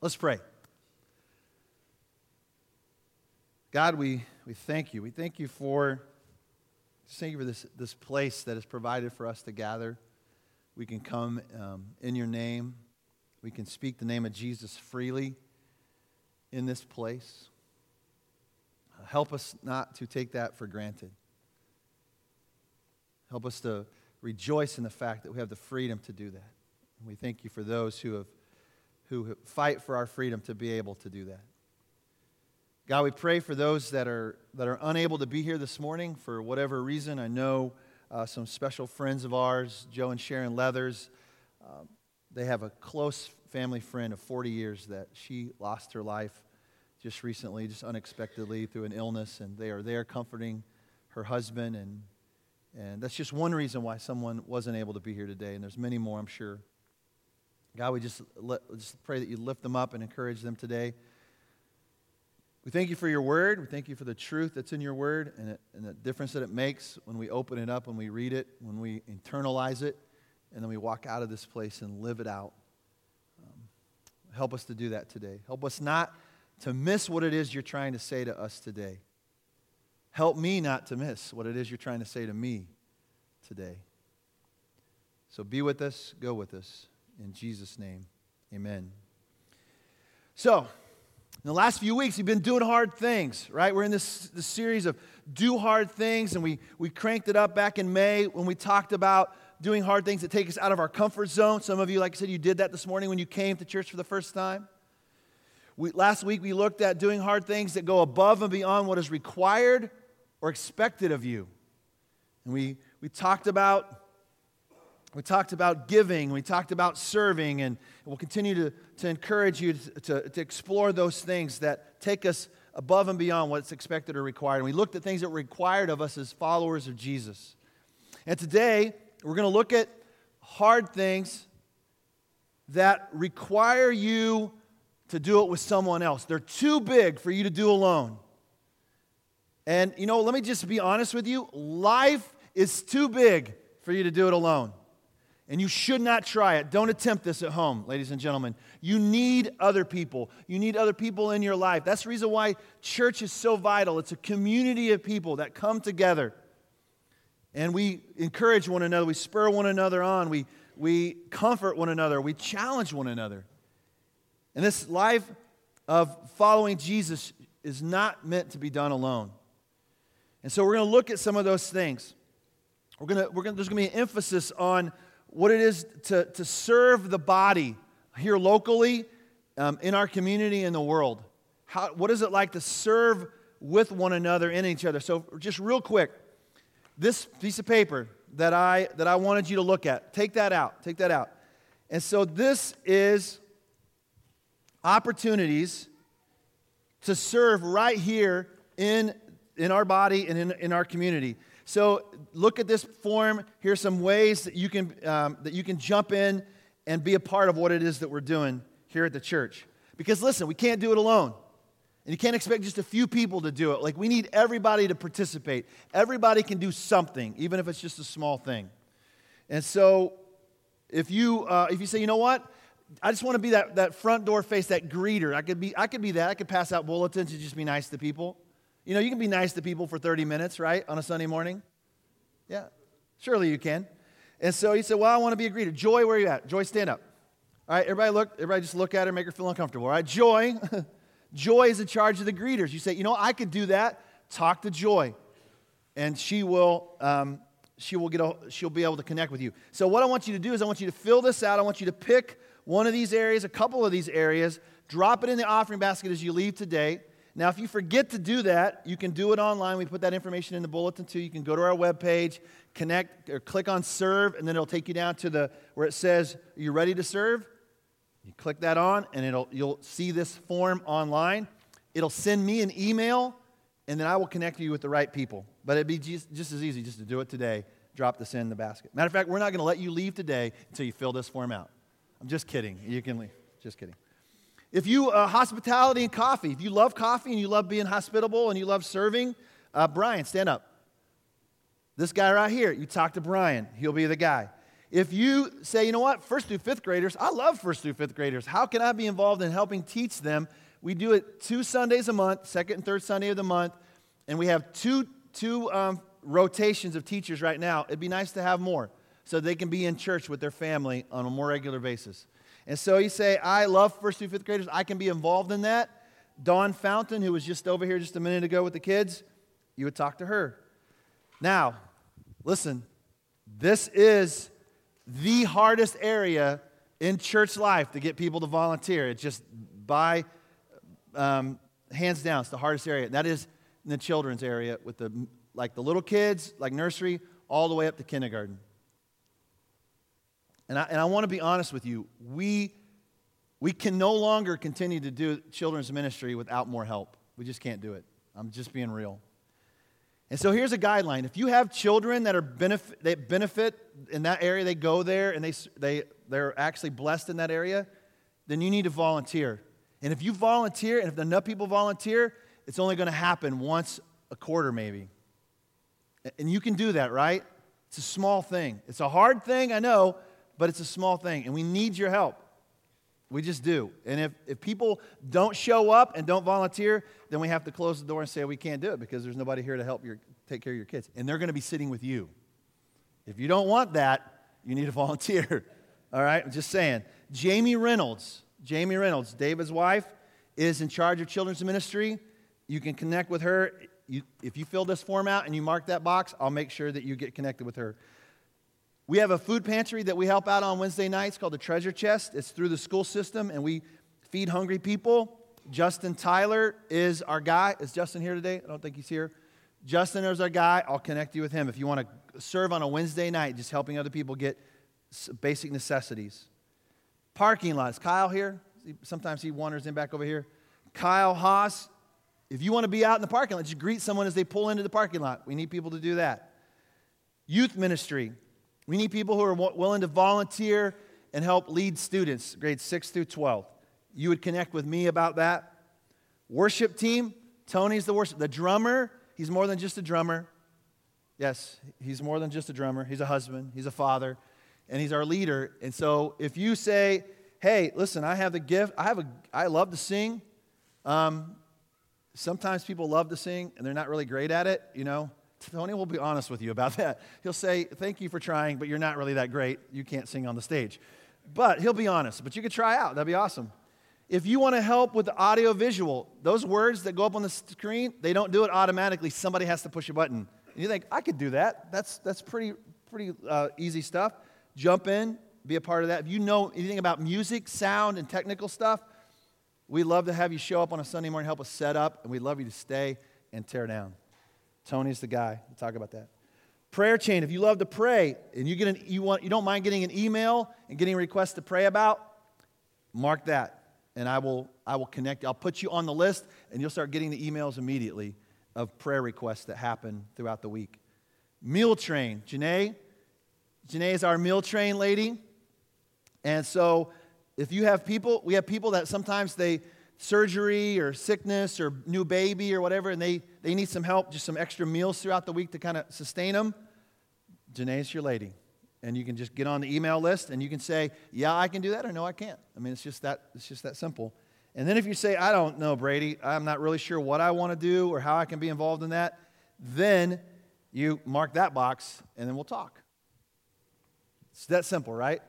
Let's pray. God, we, we thank you. We thank you for, thank you for this, this place that is provided for us to gather. We can come um, in your name. We can speak the name of Jesus freely in this place. Help us not to take that for granted. Help us to rejoice in the fact that we have the freedom to do that. And we thank you for those who have who fight for our freedom to be able to do that. God, we pray for those that are, that are unable to be here this morning for whatever reason. I know uh, some special friends of ours, Joe and Sharon Leathers, um, they have a close family friend of 40 years that she lost her life just recently, just unexpectedly through an illness, and they are there comforting her husband. And, and that's just one reason why someone wasn't able to be here today, and there's many more, I'm sure. God, we just, let, just pray that you lift them up and encourage them today. We thank you for your word. We thank you for the truth that's in your word and, it, and the difference that it makes when we open it up, when we read it, when we internalize it, and then we walk out of this place and live it out. Um, help us to do that today. Help us not to miss what it is you're trying to say to us today. Help me not to miss what it is you're trying to say to me today. So be with us, go with us. In Jesus' name, amen. So, in the last few weeks, we've been doing hard things, right? We're in this, this series of do hard things, and we, we cranked it up back in May when we talked about doing hard things that take us out of our comfort zone. Some of you, like I said, you did that this morning when you came to church for the first time. We, last week, we looked at doing hard things that go above and beyond what is required or expected of you. And we, we talked about we talked about giving, we talked about serving, and we'll continue to, to encourage you to, to, to explore those things that take us above and beyond what's expected or required. And we looked at things that were required of us as followers of Jesus. And today, we're going to look at hard things that require you to do it with someone else. They're too big for you to do alone. And, you know, let me just be honest with you life is too big for you to do it alone. And you should not try it. Don't attempt this at home, ladies and gentlemen. You need other people. You need other people in your life. That's the reason why church is so vital. It's a community of people that come together. And we encourage one another, we spur one another on, we, we comfort one another, we challenge one another. And this life of following Jesus is not meant to be done alone. And so we're going to look at some of those things. We're to, we're to, there's going to be an emphasis on what it is to, to serve the body here locally, um, in our community, in the world. How, what is it like to serve with one another in each other? So, just real quick, this piece of paper that I, that I wanted you to look at, take that out. Take that out. And so, this is opportunities to serve right here in, in our body and in, in our community. So look at this form. Here's some ways that you can um, that you can jump in and be a part of what it is that we're doing here at the church. Because listen, we can't do it alone. And you can't expect just a few people to do it. Like, we need everybody to participate. Everybody can do something, even if it's just a small thing. And so, if you, uh, if you say, you know what, I just want to be that, that front door face, that greeter. I could, be, I could be that. I could pass out bulletins and just be nice to people. You know, you can be nice to people for 30 minutes, right, on a Sunday morning. Yeah, surely you can. And so he said, Well, I want to be a greeter. Joy, where are you at? Joy, stand up. All right, everybody look, everybody just look at her, make her feel uncomfortable. All right, Joy, Joy is in charge of the greeters. You say, you know, I could do that. Talk to Joy, and she will, um, she will get, a, she'll be able to connect with you. So what I want you to do is I want you to fill this out. I want you to pick one of these areas, a couple of these areas, drop it in the offering basket as you leave today. Now, if you forget to do that, you can do it online. We put that information in the bulletin too. You can go to our webpage, connect, or click on serve, and then it'll take you down to the where it says, Are you ready to serve? You click that on, and it'll, you'll see this form online. It'll send me an email, and then I will connect you with the right people. But it'd be just, just as easy just to do it today. Drop this in the basket. Matter of fact, we're not going to let you leave today until you fill this form out. I'm just kidding. You can leave. Just kidding. If you, uh, hospitality and coffee, if you love coffee and you love being hospitable and you love serving, uh, Brian, stand up. This guy right here, you talk to Brian, he'll be the guy. If you say, you know what, first through fifth graders, I love first through fifth graders. How can I be involved in helping teach them? We do it two Sundays a month, second and third Sunday of the month, and we have two, two um, rotations of teachers right now. It'd be nice to have more so they can be in church with their family on a more regular basis. And so you say, I love first through fifth graders. I can be involved in that. Dawn Fountain, who was just over here just a minute ago with the kids, you would talk to her. Now, listen, this is the hardest area in church life to get people to volunteer. It's just by um, hands down, it's the hardest area. That is in the children's area with the like the little kids, like nursery, all the way up to kindergarten. And I, and I want to be honest with you. We, we can no longer continue to do children's ministry without more help. We just can't do it. I'm just being real. And so here's a guideline. If you have children that are benefit, that benefit in that area, they go there and they, they, they're actually blessed in that area, then you need to volunteer. And if you volunteer, and if enough people volunteer, it's only going to happen once a quarter, maybe. And you can do that, right? It's a small thing. It's a hard thing, I know, but it's a small thing. And we need your help. We just do. And if, if people don't show up and don't volunteer, then we have to close the door and say we can't do it because there's nobody here to help your, take care of your kids. And they're going to be sitting with you. If you don't want that, you need to volunteer. All right? I'm just saying. Jamie Reynolds, Jamie Reynolds, David's wife, is in charge of children's ministry. You can connect with her. You, if you fill this form out and you mark that box, I'll make sure that you get connected with her. We have a food pantry that we help out on Wednesday nights called the Treasure Chest. It's through the school system, and we feed hungry people. Justin Tyler is our guy. Is Justin here today? I don't think he's here. Justin is our guy. I'll connect you with him if you want to serve on a Wednesday night, just helping other people get basic necessities. Parking lots. Kyle here? Sometimes he wanders in back over here. Kyle Haas. If you want to be out in the parking lot, just greet someone as they pull into the parking lot. We need people to do that. Youth ministry. We need people who are willing to volunteer and help lead students, grades 6 through 12. You would connect with me about that. Worship team, Tony's the worship. The drummer, he's more than just a drummer. Yes, he's more than just a drummer. He's a husband, he's a father, and he's our leader. And so if you say, hey, listen, I have the gift, I have a I love to sing. Um, sometimes people love to sing and they're not really great at it, you know. Tony will be honest with you about that. He'll say, Thank you for trying, but you're not really that great. You can't sing on the stage. But he'll be honest. But you could try out. That'd be awesome. If you want to help with the audio visual, those words that go up on the screen, they don't do it automatically. Somebody has to push a button. And you think, I could do that. That's, that's pretty, pretty uh, easy stuff. Jump in, be a part of that. If you know anything about music, sound, and technical stuff, we'd love to have you show up on a Sunday morning, help us set up, and we'd love you to stay and tear down. Tony's the guy. We'll talk about that. Prayer chain. If you love to pray and you, get an, you, want, you don't mind getting an email and getting requests to pray about, mark that. And I will, I will connect. I'll put you on the list and you'll start getting the emails immediately of prayer requests that happen throughout the week. Meal train. Janae. Janae is our meal train lady. And so if you have people, we have people that sometimes they, surgery or sickness or new baby or whatever, and they, they need some help, just some extra meals throughout the week to kind of sustain them, Janae's your lady. And you can just get on the email list and you can say, Yeah, I can do that, or No, I can't. I mean, it's just that, it's just that simple. And then if you say, I don't know, Brady, I'm not really sure what I want to do or how I can be involved in that, then you mark that box and then we'll talk. It's that simple, right?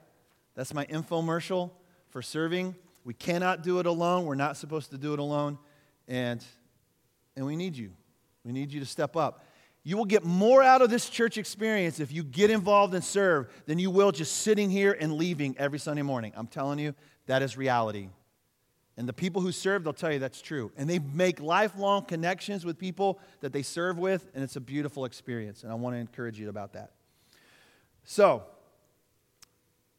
That's my infomercial for serving we cannot do it alone. We're not supposed to do it alone. And, and we need you. We need you to step up. You will get more out of this church experience if you get involved and serve than you will just sitting here and leaving every Sunday morning. I'm telling you, that is reality. And the people who serve, they'll tell you that's true. And they make lifelong connections with people that they serve with, and it's a beautiful experience. And I want to encourage you about that. So,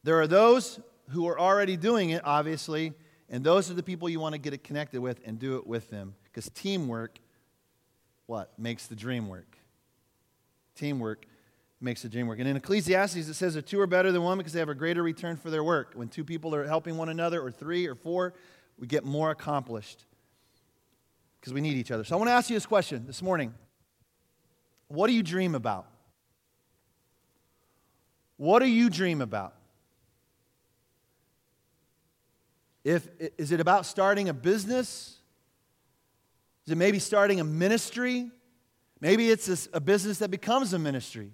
there are those who are already doing it, obviously, and those are the people you want to get it connected with and do it with them. Because teamwork, what? Makes the dream work. Teamwork makes the dream work. And in Ecclesiastes, it says that two are better than one because they have a greater return for their work. When two people are helping one another, or three or four, we get more accomplished because we need each other. So I want to ask you this question this morning What do you dream about? What do you dream about? If, is it about starting a business? Is it maybe starting a ministry? Maybe it's a, a business that becomes a ministry.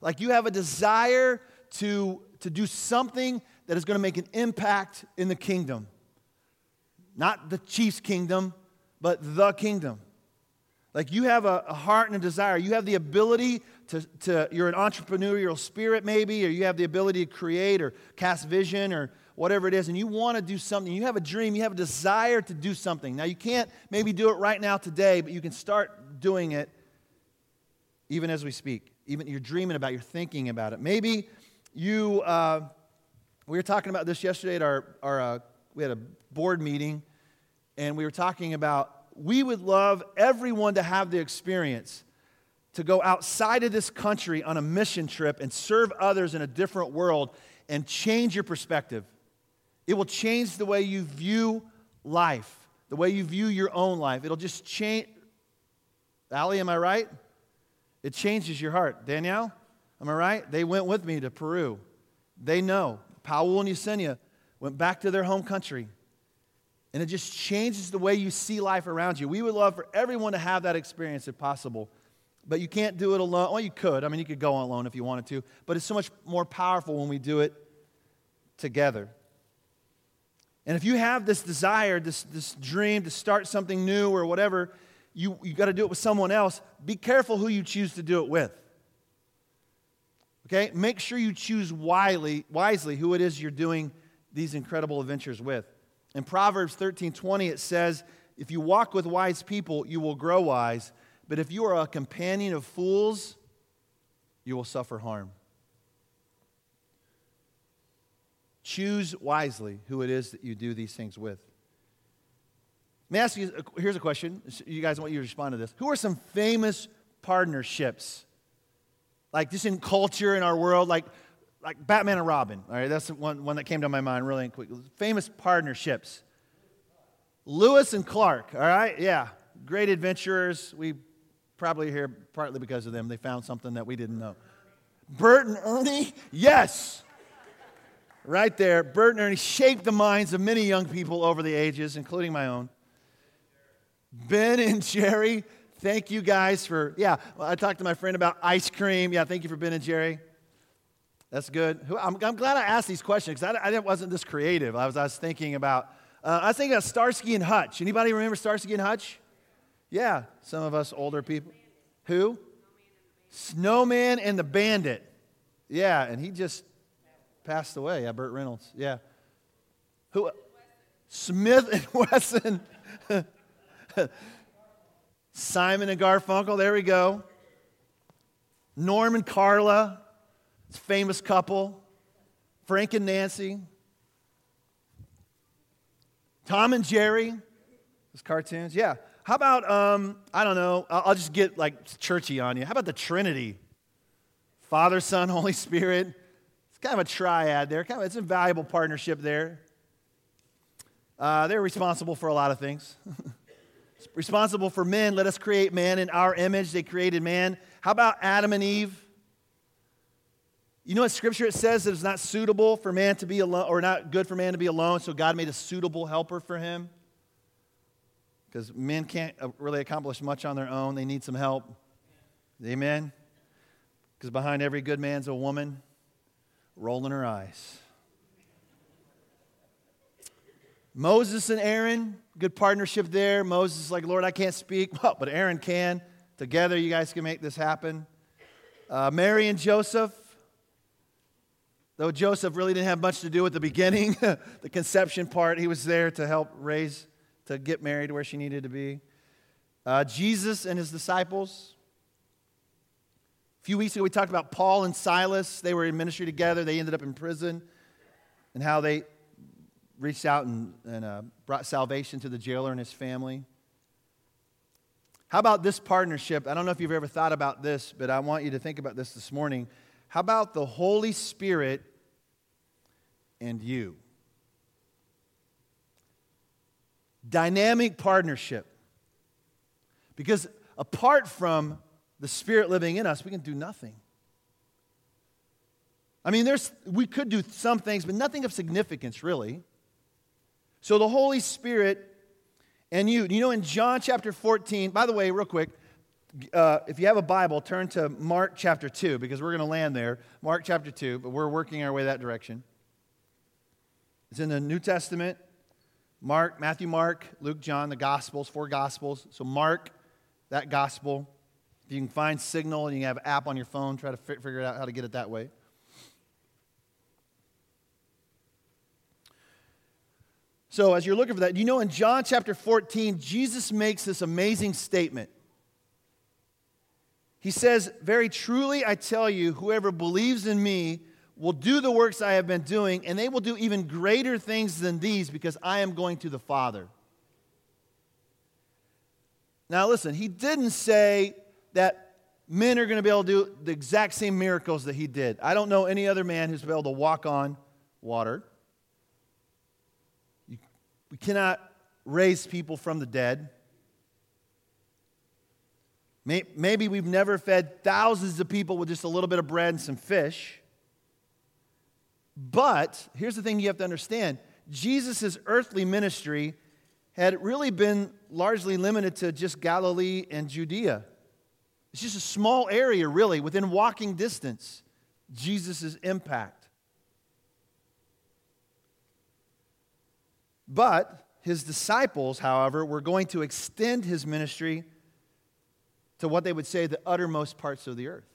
Like you have a desire to, to do something that is going to make an impact in the kingdom. Not the chief's kingdom, but the kingdom. Like you have a, a, heart and a desire. You have the ability to, to, you're an entrepreneurial spirit maybe, or you have the ability to create or cast vision or whatever it is, and you want to do something. You have a dream, you have a desire to do something. Now, you can't maybe do it right now today, but you can start doing it even as we speak. Even you're dreaming about, you're thinking about it. Maybe you, uh, we were talking about this yesterday at our, our uh, we had a board meeting, and we were talking about we would love everyone to have the experience to go outside of this country on a mission trip and serve others in a different world and change your perspective. It will change the way you view life, the way you view your own life. It'll just change. Allie, am I right? It changes your heart. Danielle, am I right? They went with me to Peru. They know. Powell and Yesenia went back to their home country. And it just changes the way you see life around you. We would love for everyone to have that experience if possible. But you can't do it alone. Well, you could. I mean, you could go alone if you wanted to. But it's so much more powerful when we do it together. And if you have this desire, this, this dream to start something new or whatever, you, you got to do it with someone else. Be careful who you choose to do it with. Okay? Make sure you choose wisely, wisely who it is you're doing these incredible adventures with. In Proverbs 13 20, it says, If you walk with wise people, you will grow wise. But if you are a companion of fools, you will suffer harm. Choose wisely who it is that you do these things with. Let me ask you here's a question. You guys, want you to respond to this. Who are some famous partnerships? Like just in culture in our world, like, like Batman and Robin. All right, that's one, one that came to my mind really quick. Famous partnerships. Lewis and Clark, all right? Yeah, great adventurers. We probably here partly because of them. They found something that we didn't know. Bert and Ernie, yes right there, Bert and Ernie shaped the minds of many young people over the ages, including my own. Ben and Jerry, thank you guys for, yeah, I talked to my friend about ice cream. Yeah, thank you for Ben and Jerry. That's good. I'm, I'm glad I asked these questions because I, I, wasn't this creative. I was, I was thinking about, uh, I was thinking of Starsky and Hutch. Anybody remember Starsky and Hutch? Yeah, some of us older people. Who? Snowman and the Bandit. Yeah, and he just passed away. Yeah, Burt Reynolds. Yeah. Who? Smith and Wesson. Simon and Garfunkel. There we go. Norm and Carla. it's Famous couple. Frank and Nancy. Tom and Jerry. Those cartoons. Yeah. How about, um, I don't know, I'll just get like churchy on you. How about the Trinity? Father, Son, Holy Spirit kind of a triad there. Kind of, it's a valuable partnership there. Uh, they're responsible for a lot of things. responsible for men. Let us create man in our image. They created man. How about Adam and Eve? You know what scripture it says that it's not suitable for man to be alone, or not good for man to be alone, so God made a suitable helper for him? Because men can't uh, really accomplish much on their own, they need some help. Amen? Because behind every good man's a woman rolling her eyes. Moses and Aaron, good partnership there. Moses like, Lord, I can't speak, well, but Aaron can. Together, you guys can make this happen. Uh, Mary and Joseph, though Joseph really didn't have much to do with the beginning, the conception part, he was there to help raise, to get married where she needed to be. Uh, Jesus and his disciples, a few weeks ago, we talked about Paul and Silas. They were in ministry together, they ended up in prison, and how they reached out and, and uh, brought salvation to the jailer and his family. How about this partnership? I don't know if you've ever thought about this, but I want you to think about this this morning. How about the Holy Spirit and you? Dynamic partnership. Because apart from the Spirit living in us, we can do nothing. I mean, there's, we could do some things, but nothing of significance, really. So the Holy Spirit and you, you know, in John chapter 14, by the way, real quick, uh, if you have a Bible, turn to Mark chapter 2, because we're going to land there. Mark chapter 2, but we're working our way that direction. It's in the New Testament. Mark, Matthew, Mark, Luke, John, the Gospels, four Gospels. So, Mark, that Gospel. If you can find Signal and you have an app on your phone, try to figure out how to get it that way. So, as you're looking for that, you know in John chapter 14, Jesus makes this amazing statement. He says, Very truly, I tell you, whoever believes in me will do the works I have been doing, and they will do even greater things than these because I am going to the Father. Now, listen, he didn't say that men are going to be able to do the exact same miracles that he did. I don't know any other man who's been able to walk on water. We cannot raise people from the dead. Maybe we've never fed thousands of people with just a little bit of bread and some fish. But here's the thing you have to understand Jesus' earthly ministry had really been largely limited to just Galilee and Judea. It's just a small area, really, within walking distance, Jesus' impact. But his disciples, however, were going to extend his ministry to what they would say the uttermost parts of the earth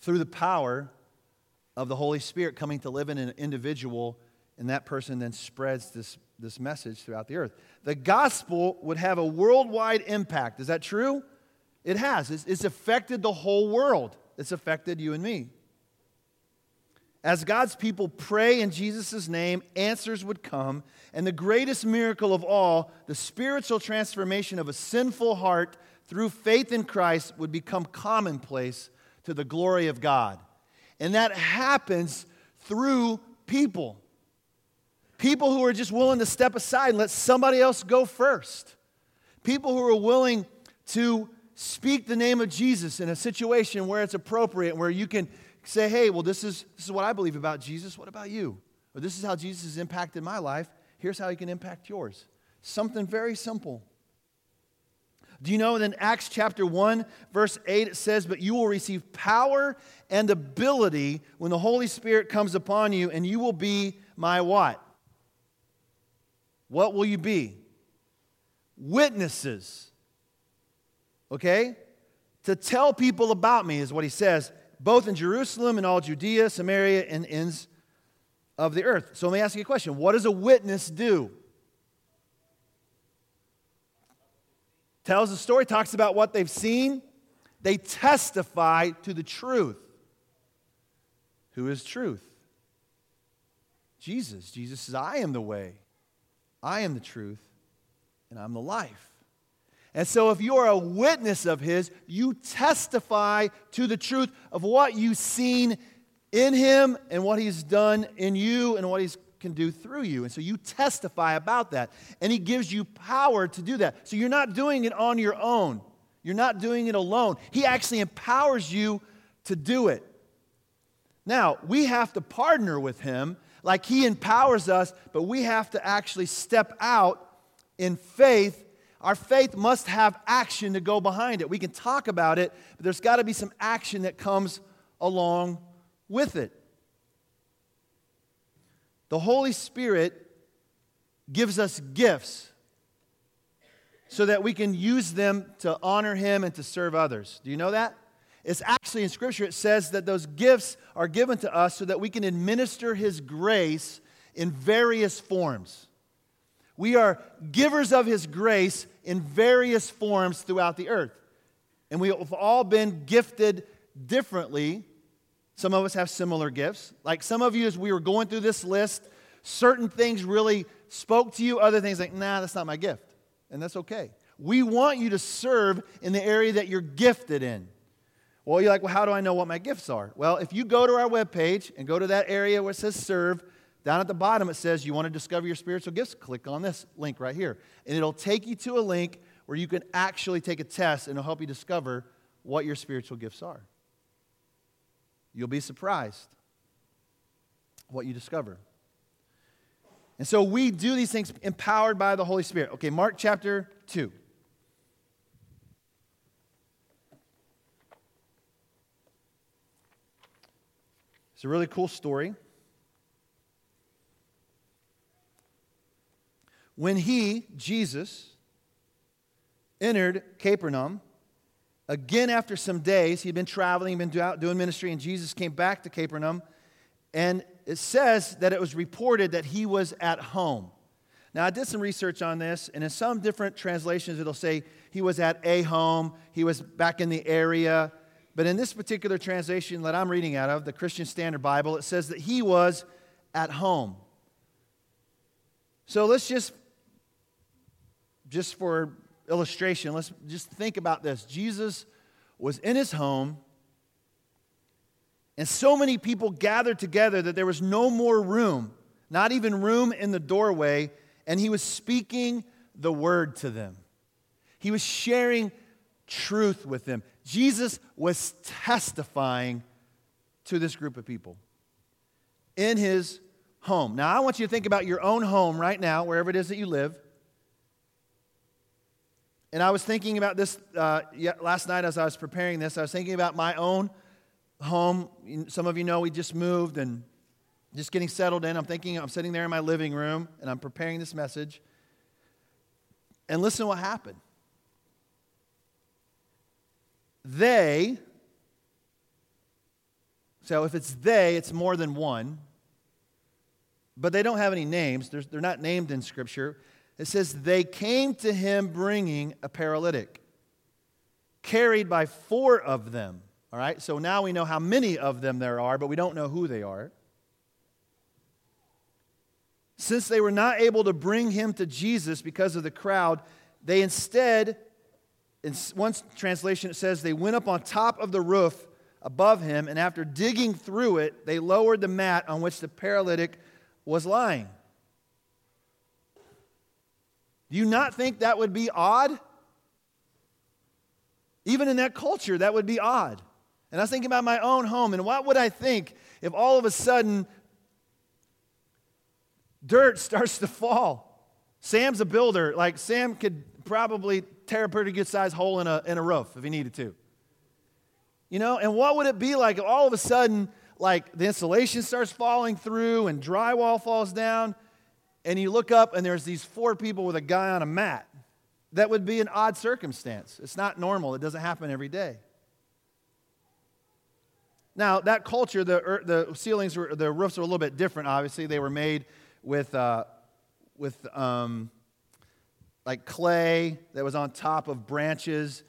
through the power of the Holy Spirit coming to live in an individual, and that person then spreads this, this message throughout the earth. The gospel would have a worldwide impact. Is that true? It has. It's, it's affected the whole world, it's affected you and me. As God's people pray in Jesus' name, answers would come. And the greatest miracle of all, the spiritual transformation of a sinful heart through faith in Christ, would become commonplace to the glory of God. And that happens through people. People who are just willing to step aside and let somebody else go first. People who are willing to speak the name of Jesus in a situation where it's appropriate, where you can say, hey, well, this is, this is what I believe about Jesus. What about you? Or this is how Jesus has impacted my life. Here's how he can impact yours. Something very simple. Do you know in Acts chapter 1, verse 8, it says, But you will receive power and ability when the Holy Spirit comes upon you, and you will be my what? What will you be? Witnesses. Okay? To tell people about me is what he says, both in Jerusalem and all Judea, Samaria, and ends of the earth. So let me ask you a question What does a witness do? tells the story, talks about what they've seen. They testify to the truth. Who is truth? Jesus. Jesus says, I am the way, I am the truth, and I'm the life. And so, if you're a witness of His, you testify to the truth of what you've seen in Him and what He's done in you and what He can do through you. And so you testify about that. And He gives you power to do that. So you're not doing it on your own, you're not doing it alone. He actually empowers you to do it. Now, we have to partner with Him like He empowers us, but we have to actually step out in faith. Our faith must have action to go behind it. We can talk about it, but there's got to be some action that comes along with it. The Holy Spirit gives us gifts so that we can use them to honor Him and to serve others. Do you know that? It's actually in Scripture, it says that those gifts are given to us so that we can administer His grace in various forms. We are givers of His grace in various forms throughout the earth. And we have all been gifted differently some of us have similar gifts. Like some of you, as we were going through this list, certain things really spoke to you, other things like, nah, that's not my gift. And that's okay. We want you to serve in the area that you're gifted in. Well, you're like, well, how do I know what my gifts are? Well, if you go to our webpage and go to that area where it says serve, down at the bottom it says you want to discover your spiritual gifts, click on this link right here. And it'll take you to a link where you can actually take a test and it'll help you discover what your spiritual gifts are. You'll be surprised. what you discover. And so we do these things empowered by the Holy Spirit. Okay, Mark chapter 2. It's a really cool story. When he, Jesus, entered Capernaum, again after some days, he'd been traveling, he'd been doing ministry, and Jesus came back to Capernaum. And it says that it was reported that he was at home. Now, I did some research on this, and in some different translations, it'll say he was at a home, he was back in the area. But in this particular translation that I'm reading out of, the Christian Standard Bible, it says that he was at home. So let's just just for illustration, let's just think about this. Jesus was in his home, and so many people gathered together that there was no more room, not even room in the doorway, and he was speaking the word to them. He was sharing truth with them. Jesus was testifying to this group of people in his home. Now, I want you to think about your own home right now, wherever it is that you live. And I was thinking about this uh, last night as I was preparing this. I was thinking about my own home. Some of you know we just moved and just getting settled in. I'm thinking, I'm sitting there in my living room and I'm preparing this message. And listen to what happened. They, so if it's they, it's more than one, but they don't have any names. They're, they're not named in Scripture. It says, They came to him bringing a paralytic, carried by four of them. All right, so now we know how many of them there are, but we don't know who they are. Since they were not able to bring him to Jesus because of the crowd, they instead, in one translation, it says they went up on top of the roof above him, and after digging through it, they lowered the mat on which the paralytic was lying. Do you not think that would be odd? Even in that culture, that would be odd. And I was thinking about my own home, and what would I think if all of a sudden dirt starts to fall? Sam's a builder. Like, Sam could probably tear a pretty good sized hole in a, in a roof if he needed to. You know, and what would it be like if all of a sudden, like, the insulation starts falling through and drywall falls down? And you look up and there's these four people with a guy on a mat. That would be an odd circumstance. It's not normal, it doesn't happen every day. Now, that culture, the, the ceilings, were, the roofs were a little bit different, obviously. They were made with, uh, with um, like clay that was on top of branches.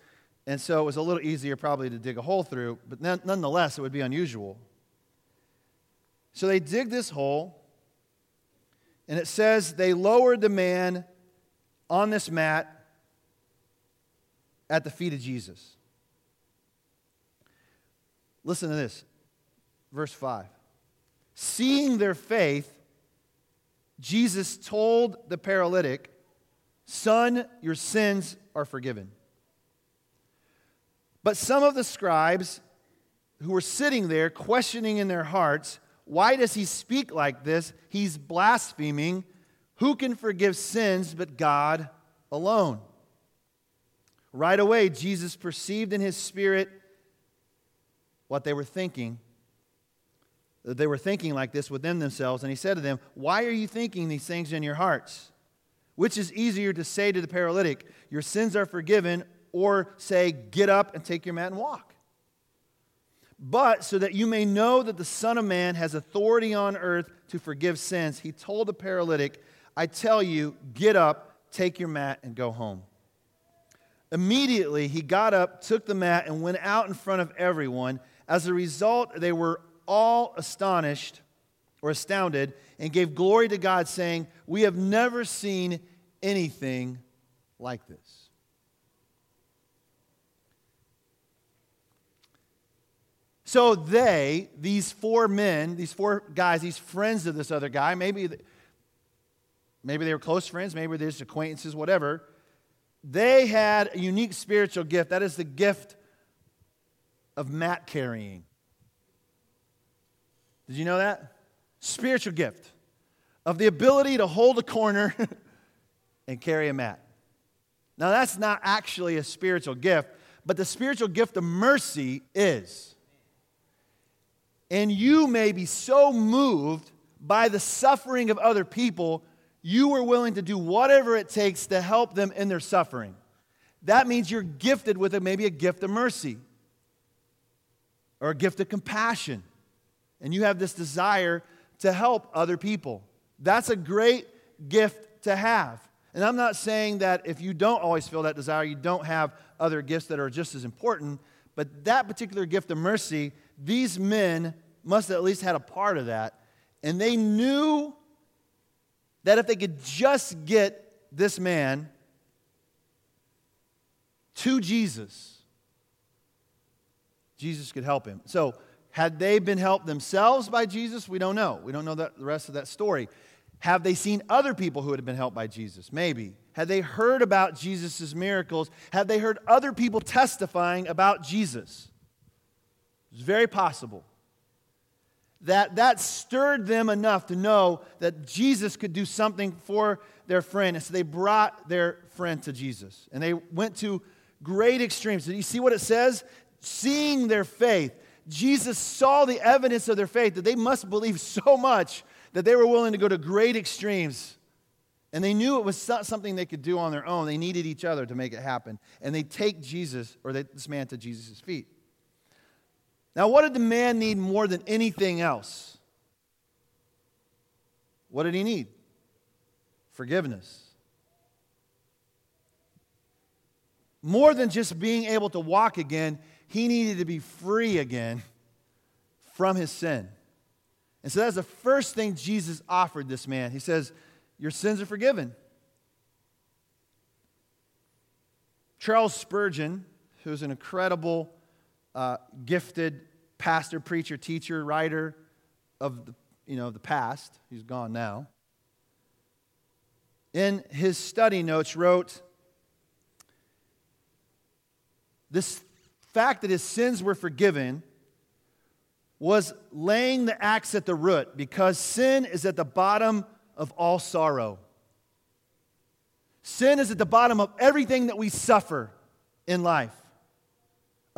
And so it was a little easier probably to dig a hole through, but nonetheless, it would be unusual. So they dig this hole, and it says they lowered the man on this mat at the feet of Jesus. Listen to this. Verse 5. Seeing their faith, Jesus told the paralytic, Son, your sins are forgiven. But some of the scribes who were sitting there, questioning in their hearts, why does he speak like this? He's blaspheming. Who can forgive sins but God alone? Right away, Jesus perceived in his spirit what they were thinking. They were thinking like this within themselves, and he said to them, Why are you thinking these things in your hearts? Which is easier to say to the paralytic, Your sins are forgiven, or say, Get up and take your mat and walk? But so that you may know that the Son of Man has authority on earth to forgive sins, he told the paralytic, I tell you, get up, take your mat, and go home. Immediately he got up, took the mat, and went out in front of everyone. As a result, they were all astonished or astounded and gave glory to God, saying, We have never seen anything like this. So they, these four men, these four guys, these friends of this other guy, maybe, maybe they were close friends, maybe they're just acquaintances, whatever. They had a unique spiritual gift. That is the gift of mat carrying. Did you know that? spiritual gift of the ability to hold a corner and carry a mat. Now, that's not actually a spiritual gift, but the spiritual gift of mercy is. And you may be so moved by the suffering of other people, you are willing to do whatever it takes to help them in their suffering. That means you're gifted with a, maybe a gift of mercy or a gift of compassion. And you have this desire to help other people. That's a great gift to have. And I'm not saying that if you don't always feel that desire, you don't have other gifts that are just as important. But that particular gift of mercy, these men must have at least had a part of that. And they knew that if they could just get this man to Jesus, Jesus could help him. So, had they been helped themselves by Jesus? We don't know. We don't know that, the rest of that story. Have they seen other people who had been helped by Jesus? Maybe. Had they heard about Jesus' miracles? Have they heard other people testifying about Jesus? It's very possible that that stirred them enough to know that Jesus could do something for their friend. And so they brought their friend to Jesus. And they went to great extremes. Did you see what it says? Seeing their faith. Jesus saw the evidence of their faith that they must believe so much that they were willing to go to great extremes. And they knew it was something they could do on their own. They needed each other to make it happen. And they take Jesus, or they, this man, to Jesus' feet. Now, what did the man need more than anything else? What did he need? Forgiveness. More than just being able to walk again, he needed to be free again from his sin. And so that's the first thing Jesus offered this man. He says, Your sins are forgiven. Charles Spurgeon, who's an incredible uh, gifted pastor, preacher, teacher, writer of the, you know, the past. He's gone now. In his study notes, wrote this fact that his sins were forgiven was laying the axe at the root because sin is at the bottom of all sorrow. Sin is at the bottom of everything that we suffer in life.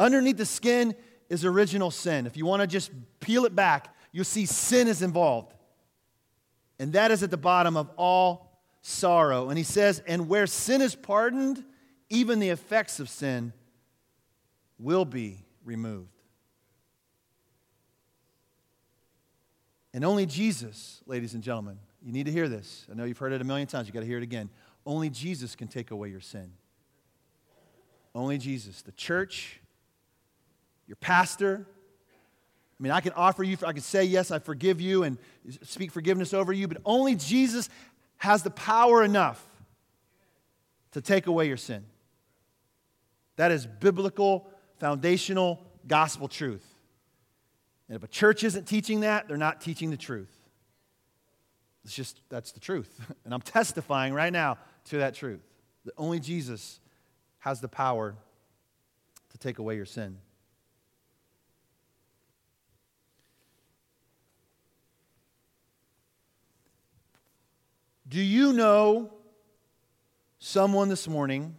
Underneath the skin is original sin. If you want to just peel it back, you'll see sin is involved. And that is at the bottom of all sorrow. And he says, and where sin is pardoned, even the effects of sin will be removed. And only Jesus, ladies and gentlemen, you need to hear this. I know you've heard it a million times. You've got to hear it again. Only Jesus can take away your sin. Only Jesus. The church your pastor. I mean, I can offer you, I can say, yes, I forgive you and speak forgiveness over you, but only Jesus has the power enough to take away your sin. That is biblical, foundational, gospel truth. And if a church isn't teaching that, they're not teaching the truth. It's just, that's the truth. And I'm testifying right now to that truth that only Jesus has the power to take away your sin. Do you know someone this morning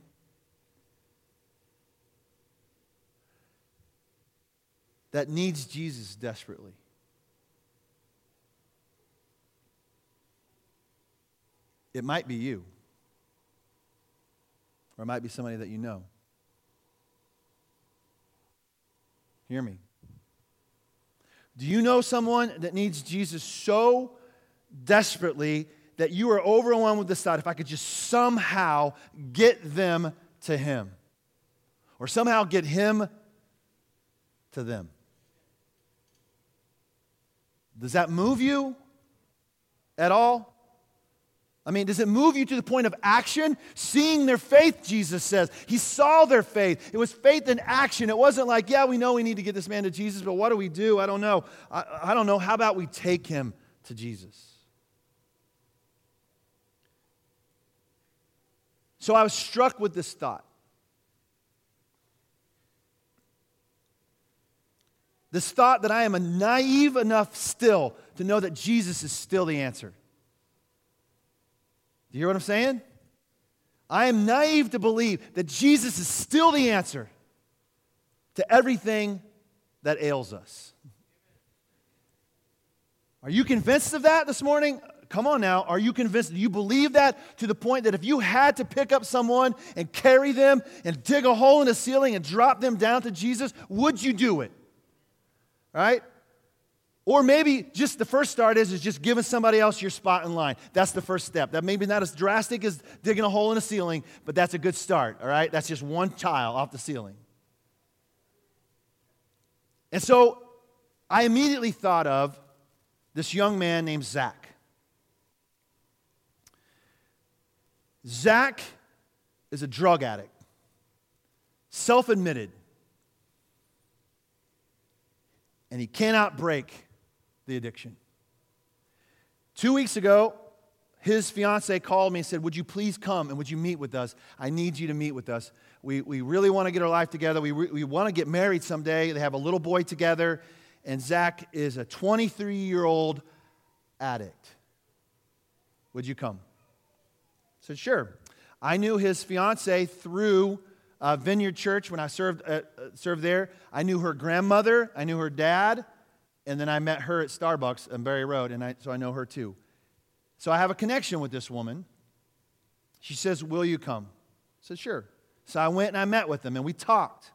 that needs Jesus desperately? It might be you, or it might be somebody that you know. Hear me. Do you know someone that needs Jesus so desperately that you are overwhelmed with this thought if I could just somehow get them to Him, or somehow get Him to them. Does that move you at all? I mean, does it move you to the point of action? Seeing their faith, Jesus says. He saw their faith. It was faith in action. It wasn't like, yeah, we know we need to get this man to Jesus, but what do we do? I don't know. I, I don't know. How about we take him to Jesus? So I was struck with this thought. This thought that I am naive enough still to know that Jesus is still the answer. Do you hear what I'm saying? I am naive to believe that Jesus is still the answer to everything that ails us. Are you convinced of that this morning? Come on now. Are you convinced? Do you believe that to the point that if you had to pick up someone and carry them and dig a hole in the ceiling and drop them down to Jesus, would you do it? Right? Or maybe just the first start is, is just giving somebody else your spot in line. That's the first step. That may be not as drastic as digging a hole in the ceiling, but that's a good start, all right? That's just one tile off the ceiling. And so I immediately thought of this young man named Zach. Zach is a drug addict, self admitted, and he cannot break the addiction. Two weeks ago, his fiance called me and said, Would you please come and would you meet with us? I need you to meet with us. We, we really want to get our life together. We, re- we want to get married someday. They have a little boy together, and Zach is a 23 year old addict. Would you come? Said, Sure. I knew his fiance through uh, Vineyard Church when I served, uh, uh, served there. I knew her grandmother, I knew her dad, and then I met her at Starbucks on Barry Road, and I, so I know her too. So I have a connection with this woman. She says, Will you come? I said, Sure. So I went and I met with them, and we talked.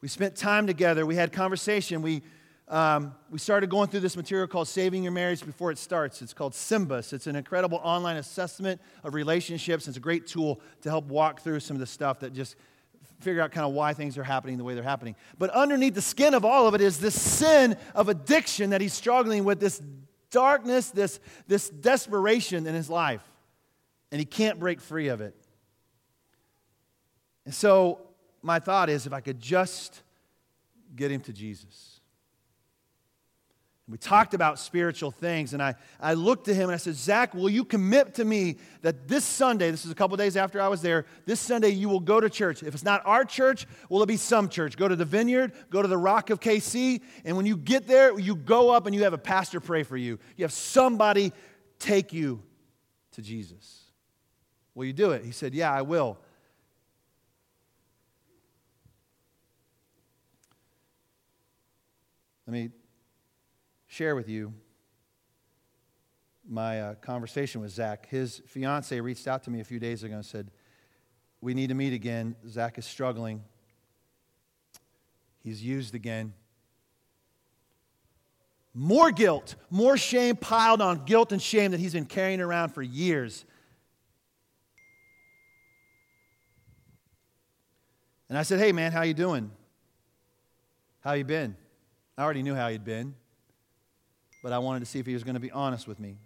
We spent time together. We had conversation. We, um, we started going through this material called Saving Your Marriage Before It Starts. It's called SYMBIS. It's an incredible online assessment of relationships. It's a great tool to help walk through some of the stuff that just figure out kind of why things are happening the way they're happening. But underneath the skin of all of it is this sin of addiction that he's struggling with, this darkness, this, this desperation in his life. And he can't break free of it. And so my thought is if I could just get him to Jesus. We talked about spiritual things, and I, I looked to him and I said, Zach, will you commit to me that this Sunday, this is a couple days after I was there, this Sunday you will go to church? If it's not our church, will it be some church? Go to the vineyard, go to the Rock of KC, and when you get there, you go up and you have a pastor pray for you. You have somebody take you to Jesus. Will you do it? He said, Yeah, I will. Let me share with you my uh, conversation with Zach. His fiance reached out to me a few days ago and said, We need to meet again. Zach is struggling. He's used again. More guilt, more shame piled on guilt and shame that he's been carrying around for years. And I said, "Hey man, how you doing? How you been?" I already knew how he'd been but I wanted to see if he was going to be honest with me.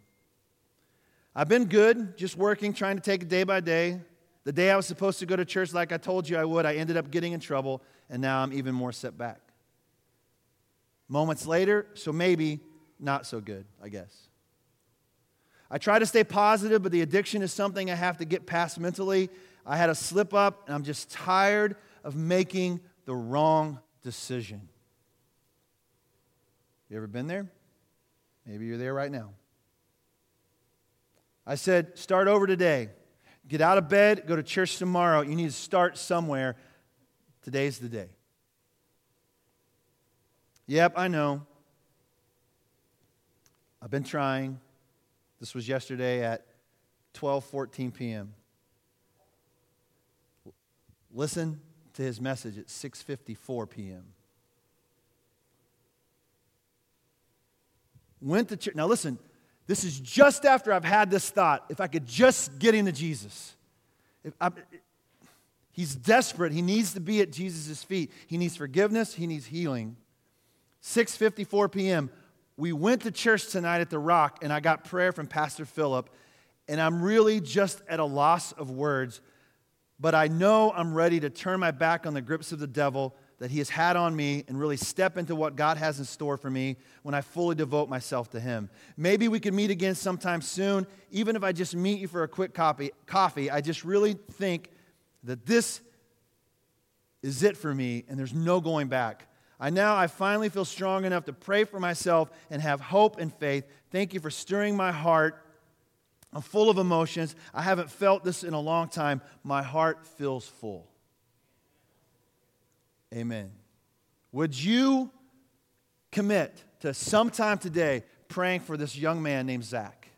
I've been good, just working, trying to take it day by day. The day I was supposed to go to church like I told you I would, I ended up getting in trouble, and now I'm even more set back. Moments later, so maybe not so good, I guess. I try to stay positive, but the addiction is something I have to get past mentally. I had a slip up, and I'm just tired of making the wrong decision. You ever been there? Maybe you're there right now. I said, start over today. Get out of bed, go to church tomorrow. You need to start somewhere. Today's the day. Yep, I know. I've been trying. This was yesterday at 12:14 p.m. Listen to his message at 6:54 p.m. went to church. Now, listen, this is just after I've had this thought if I could just get into Jesus. he's desperate. He needs to be at Jesus' feet. He needs forgiveness, he needs healing. 6:54 p.m. We went to church tonight at the Rock and I got prayer from Pastor Philip and I'm really just at a loss of words, but I know I'm ready to turn my back on the grips of the devil that He has had on me and really step into what God has in store for me when I fully devote myself to Him. Maybe we could meet again sometime soon. Even if I just meet you for a quick coffee, coffee I just really think that this is it for me and there's no going back. I now I finally feel strong enough to pray for myself and have hope and faith. Thank you for stirring my heart. I'm full of emotions. I haven't felt this in a long time. My heart feels full. Amen. Would you commit to sometime today praying for this young man named Zach?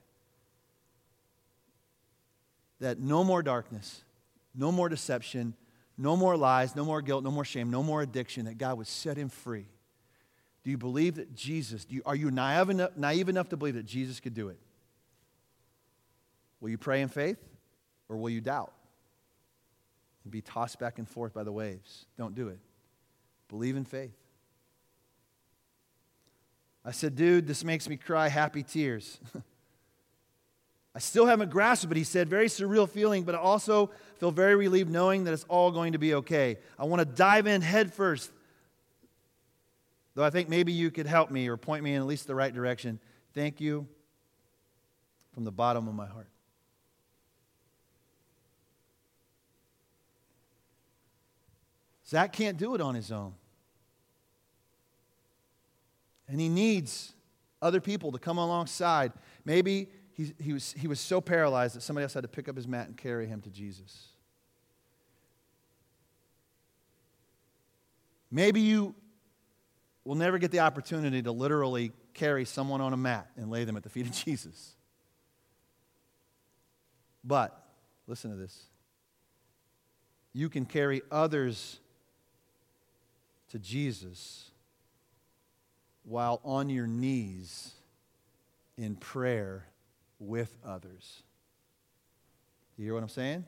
That no more darkness, no more deception, no more lies, no more guilt, no more shame, no more addiction, that God would set him free. Do you believe that Jesus, you, are you naive enough, naive enough to believe that Jesus could do it? Will you pray in faith or will you doubt and be tossed back and forth by the waves? Don't do it. Believe in faith. I said, dude, this makes me cry happy tears. I still haven't grasped it, he said, very surreal feeling, but I also feel very relieved knowing that it's all going to be okay. I want to dive in head first, though I think maybe you could help me or point me in at least the right direction. Thank you from the bottom of my heart. Zach can't do it on his own. And he needs other people to come alongside. Maybe he, he, was, he was so paralyzed that somebody else had to pick up his mat and carry him to Jesus. Maybe you will never get the opportunity to literally carry someone on a mat and lay them at the feet of Jesus. But, listen to this you can carry others to Jesus while on your knees in prayer with others. You hear what I'm saying?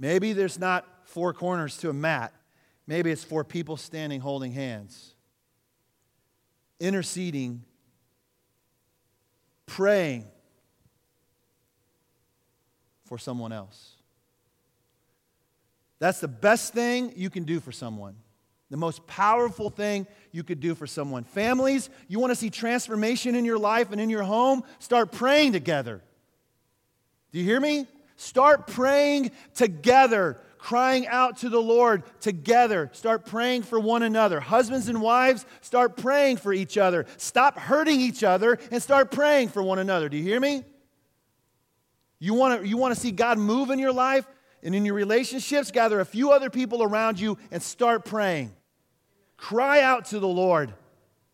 Maybe there's not four corners to a mat. Maybe it's four people standing holding hands, interceding, praying for someone else. That's the best thing you can do for someone. The most powerful thing you could do for someone. Families, you want to see transformation in your life and in your home? Start praying together. Do you hear me? Start praying together, crying out to the Lord together. Start praying for one another. Husbands and wives, start praying for each other. Stop hurting each other and start praying for one another. Do you hear me? You want to, you want to see God move in your life and in your relationships? Gather a few other people around you and start praying. Cry out to the Lord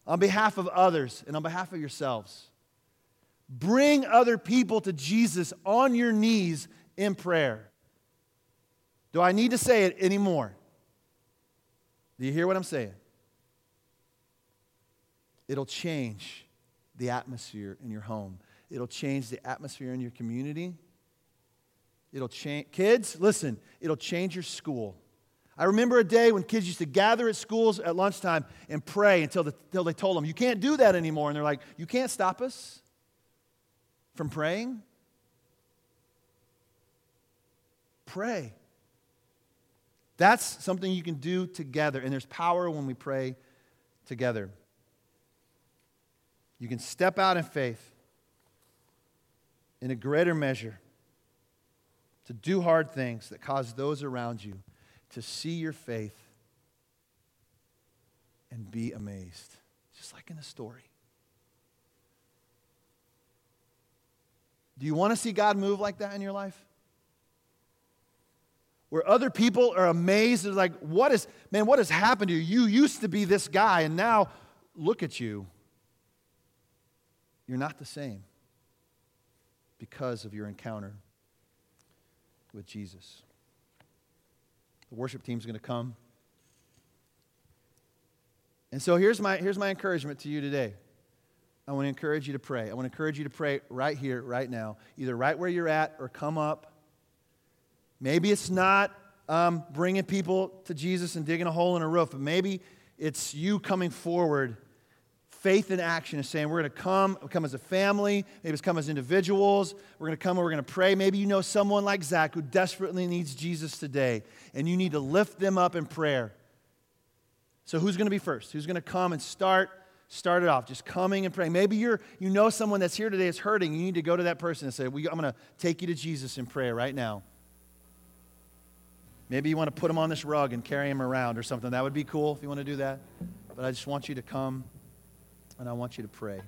on behalf of others and on behalf of yourselves. Bring other people to Jesus on your knees in prayer. Do I need to say it anymore? Do you hear what I'm saying? It'll change the atmosphere in your home. It'll change the atmosphere in your community. It'll change. Kids, listen, it'll change your school. I remember a day when kids used to gather at schools at lunchtime and pray until, the, until they told them, You can't do that anymore. And they're like, You can't stop us from praying? Pray. That's something you can do together. And there's power when we pray together. You can step out in faith in a greater measure to do hard things that cause those around you to see your faith and be amazed, just like in the story. Do you want to see God move like that in your life? Where other people are amazed, they're like, what is, man, what has happened to you? You used to be this guy, and now look at you. You're not the same because of your encounter with Jesus. The worship team's going to come. And so here's my, here's my encouragement to you today. I want to encourage you to pray. I want to encourage you to pray right here, right now, either right where you're at or come up. Maybe it's not um, bringing people to Jesus and digging a hole in a roof, but maybe it's you coming forward faith in action is saying we're going to come, come as a family, maybe it's come as individuals. We're going to come and we're going to pray. Maybe you know someone like Zach who desperately needs Jesus today, and you need to lift them up in prayer. So who's going to be first? Who's going to come and start? Start it off, just coming and praying. Maybe you're, you know someone that's here today is hurting. You need to go to that person and say, I'm going to take you to Jesus in prayer right now. Maybe you want to put them on this rug and carry them around or something. That would be cool if you want to do that. But I just want you to come and I want you to pray.